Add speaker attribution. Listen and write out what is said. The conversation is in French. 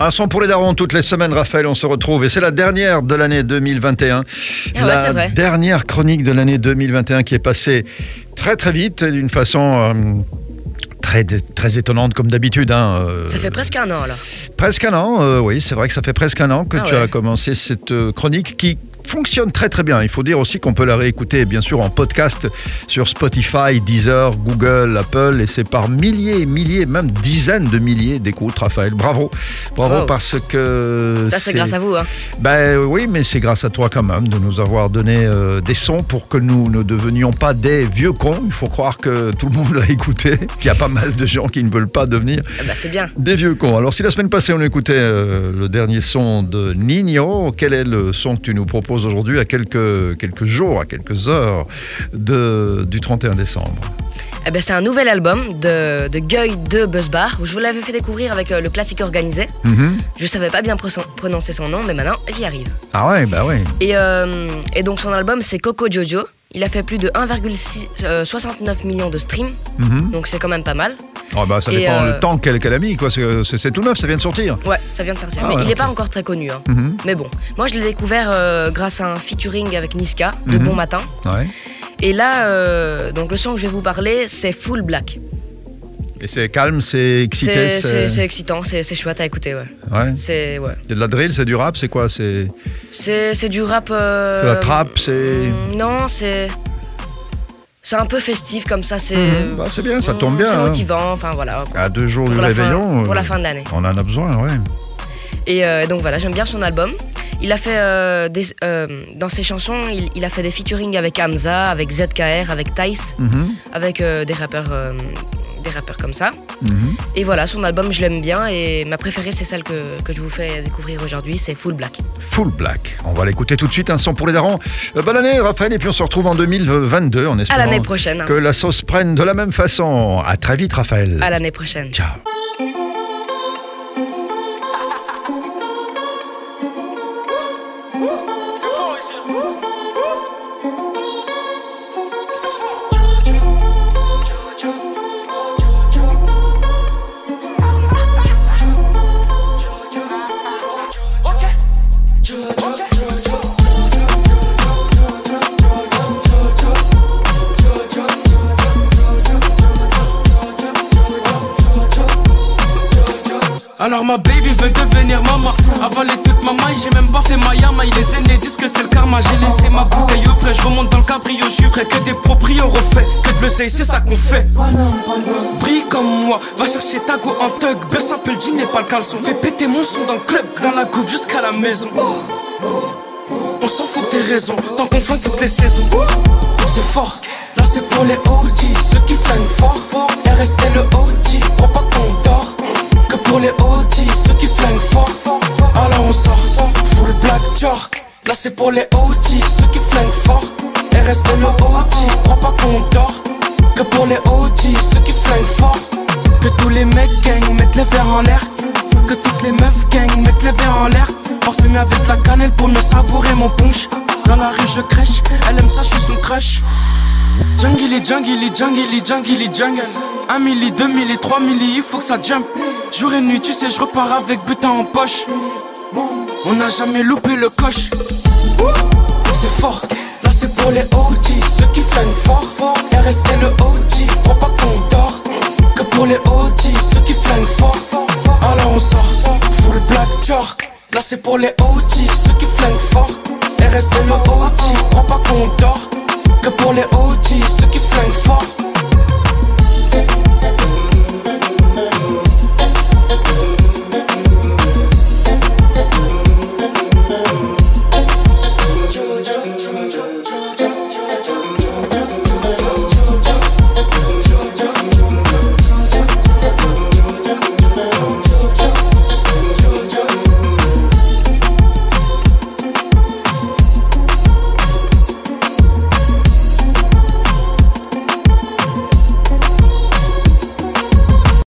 Speaker 1: Un son pour les darons toutes les semaines, Raphaël, on se retrouve et c'est la dernière de l'année 2021.
Speaker 2: Ah ouais,
Speaker 1: la
Speaker 2: vrai.
Speaker 1: dernière chronique de l'année 2021 qui est passée très très vite, et d'une façon euh, très, très étonnante comme d'habitude. hein, euh,
Speaker 2: Ça fait presque un an alors.
Speaker 1: Presque un an, euh, oui, c'est vrai que ça fait presque un an que
Speaker 2: Ah
Speaker 1: tu
Speaker 2: ouais.
Speaker 1: as commencé cette chronique qui fonctionne très très bien. Il faut dire aussi qu'on peut la réécouter bien sûr en podcast sur Spotify, Deezer, Google, Apple et c'est par milliers, milliers, même dizaines de milliers d'écoutes, Raphaël. Bravo, bravo
Speaker 2: Wow.
Speaker 1: parce que
Speaker 2: Ça, c'est grâce à vous. Hein.
Speaker 1: ben oui, mais c'est grâce à toi quand même de nous avoir donné euh, des sons pour que nous ne devenions pas des vieux cons. Il faut croire que tout le monde l'a écouté, qu'il y a pas mal de gens qui ne veulent pas devenir
Speaker 2: Ah c'est bien.
Speaker 1: des vieux cons. Alors si la semaine passée on écoutait euh, le dernier son de Nino, quel est le son que tu nous proposes aujourd'hui à quelques, quelques jours, à quelques heures de, du 31 décembre
Speaker 2: Eh ben, c'est un nouvel album de, de Guy de Buzzbar. Je vous l'avais fait découvrir avec euh, le classique organisé.
Speaker 1: Mhm.
Speaker 2: Je savais pas bien pro- prononcer son nom, mais maintenant j'y arrive.
Speaker 1: Ah ouais, bah ouais.
Speaker 2: Et, euh, et donc son album c'est Coco Jojo. Il a fait plus de 1,69 millions de streams,
Speaker 1: Mhm.
Speaker 2: donc c'est quand même pas mal.
Speaker 1: Ah bah, ça
Speaker 2: Et,
Speaker 1: dépend
Speaker 2: euh,
Speaker 1: le temps qu'elle qu'elle a mis, quoi. C'est c'est- c'est tout neuf, ça vient de sortir.
Speaker 2: Ouais, ça vient de sortir.
Speaker 1: Ah
Speaker 2: mais
Speaker 1: ouais,
Speaker 2: il n'est
Speaker 1: ok.
Speaker 2: pas encore très connu. hein.
Speaker 1: Mhm.
Speaker 2: Mais bon, moi je l'ai découvert euh, grâce à un featuring avec Niska de
Speaker 1: Mhm.
Speaker 2: Bon Matin.
Speaker 1: Ouais.
Speaker 2: Et là, euh, donc le son que je vais vous parler, c'est Full Black.
Speaker 1: Et c'est calme, c'est excité.
Speaker 2: C'est c'est- c'est excitant, c'est c'est chouette à écouter, ouais.
Speaker 1: Ouais.
Speaker 2: C'est ouais.
Speaker 1: Il y a de la drill, c'est du rap, c'est quoi C'est
Speaker 2: C'est c'est du rap. euh,
Speaker 1: C'est la trap, c'est-
Speaker 2: mm, Non, c'est. C'est un peu festif comme ça, c'est.
Speaker 1: Mhm. Bah, c'est bien, ça tombe bien,
Speaker 2: C'est
Speaker 1: hein.
Speaker 2: motivant, enfin voilà. quoi.
Speaker 1: à deux jours
Speaker 2: Pour
Speaker 1: du
Speaker 2: fin-
Speaker 1: réveillon.
Speaker 2: pour la
Speaker 1: euh,
Speaker 2: fin de l'année.
Speaker 1: On en a besoin, ouais.
Speaker 2: Et euh, donc voilà, j'aime bien son album. Il a fait euh, des, euh, dans ses chansons, il, il a fait des featuring avec Hamza, avec ZKR, avec Tice,
Speaker 1: Mhm.
Speaker 2: avec euh, des rappeurs, euh, des rappeurs comme ça. Et voilà, son album, je l'aime bien et ma préférée, c'est celle que, que je vous fais découvrir aujourd'hui, c'est Full Black.
Speaker 1: Full Black. On va l'écouter tout de suite, un son pour les darons. Euh, bonne année, Raphaël, et puis on se retrouve en 2022 en
Speaker 2: À
Speaker 1: espérant
Speaker 2: l'année prochaine. hein.
Speaker 1: que la sauce prenne de la même façon. À très vite, Raphaël.
Speaker 2: À l'année prochaine.
Speaker 1: Ciao.
Speaker 3: Alors ma baby veut devenir maman Avaler toute ma maille, j'ai même pas fait ma yama. Les aînés disent que c'est le karma. J'ai laissé ma bouteille au frais, je remonte dans le cabrio Je suis que des proprios refaits. Que de l'oseille, c'est ça qu'on fait. Brille comme moi, va chercher ta go en thug. Baisse un peu le jean et pas le caleçon. Fais péter mon son dans le club Dans la coupe jusqu'à la maison. On s'en fout tes raisons, tant qu'on flingue toutes les saisons. C'est fort, là c'est pour les OG, ceux qui flinguent fort. RS et le OG, crois pas qu'on dort. Pour les OG, ceux qui flinguent fort. Alors on sort, full black jar. Là c'est pour les OG, ceux qui flinguent fort. RS et le OG, crois pas qu'on dort. Que pour les OG, ceux qui flinguent fort. Que tous les mecs gang mettent les verres en l'air. Que toutes les meufs gang mettent les verres en l'air. Parfumé avec la cannelle pour mieux savourer mon punch. Dans la rue je crèche, elle aime ça, je suis son crush. Jungly, jungly, jungly, jungly, jungle. Un milli, deux milli, trois milli, il faut que ça jump. Jour et nuit, tu sais, je repars avec butin en poche. On n'a jamais loupé le coche. C'est fort, là c'est pour les OG, ceux qui flinguent fort. RS et le OG, crois pas qu'on dort. Que pour les OG, ceux qui flinguent fort. Alors on sort, full black jar. Là c'est pour les OG, ceux qui flinguent fort. RS et le OG, crois pas qu'on dort. Que pour les OG, ceux qui flinguent fort.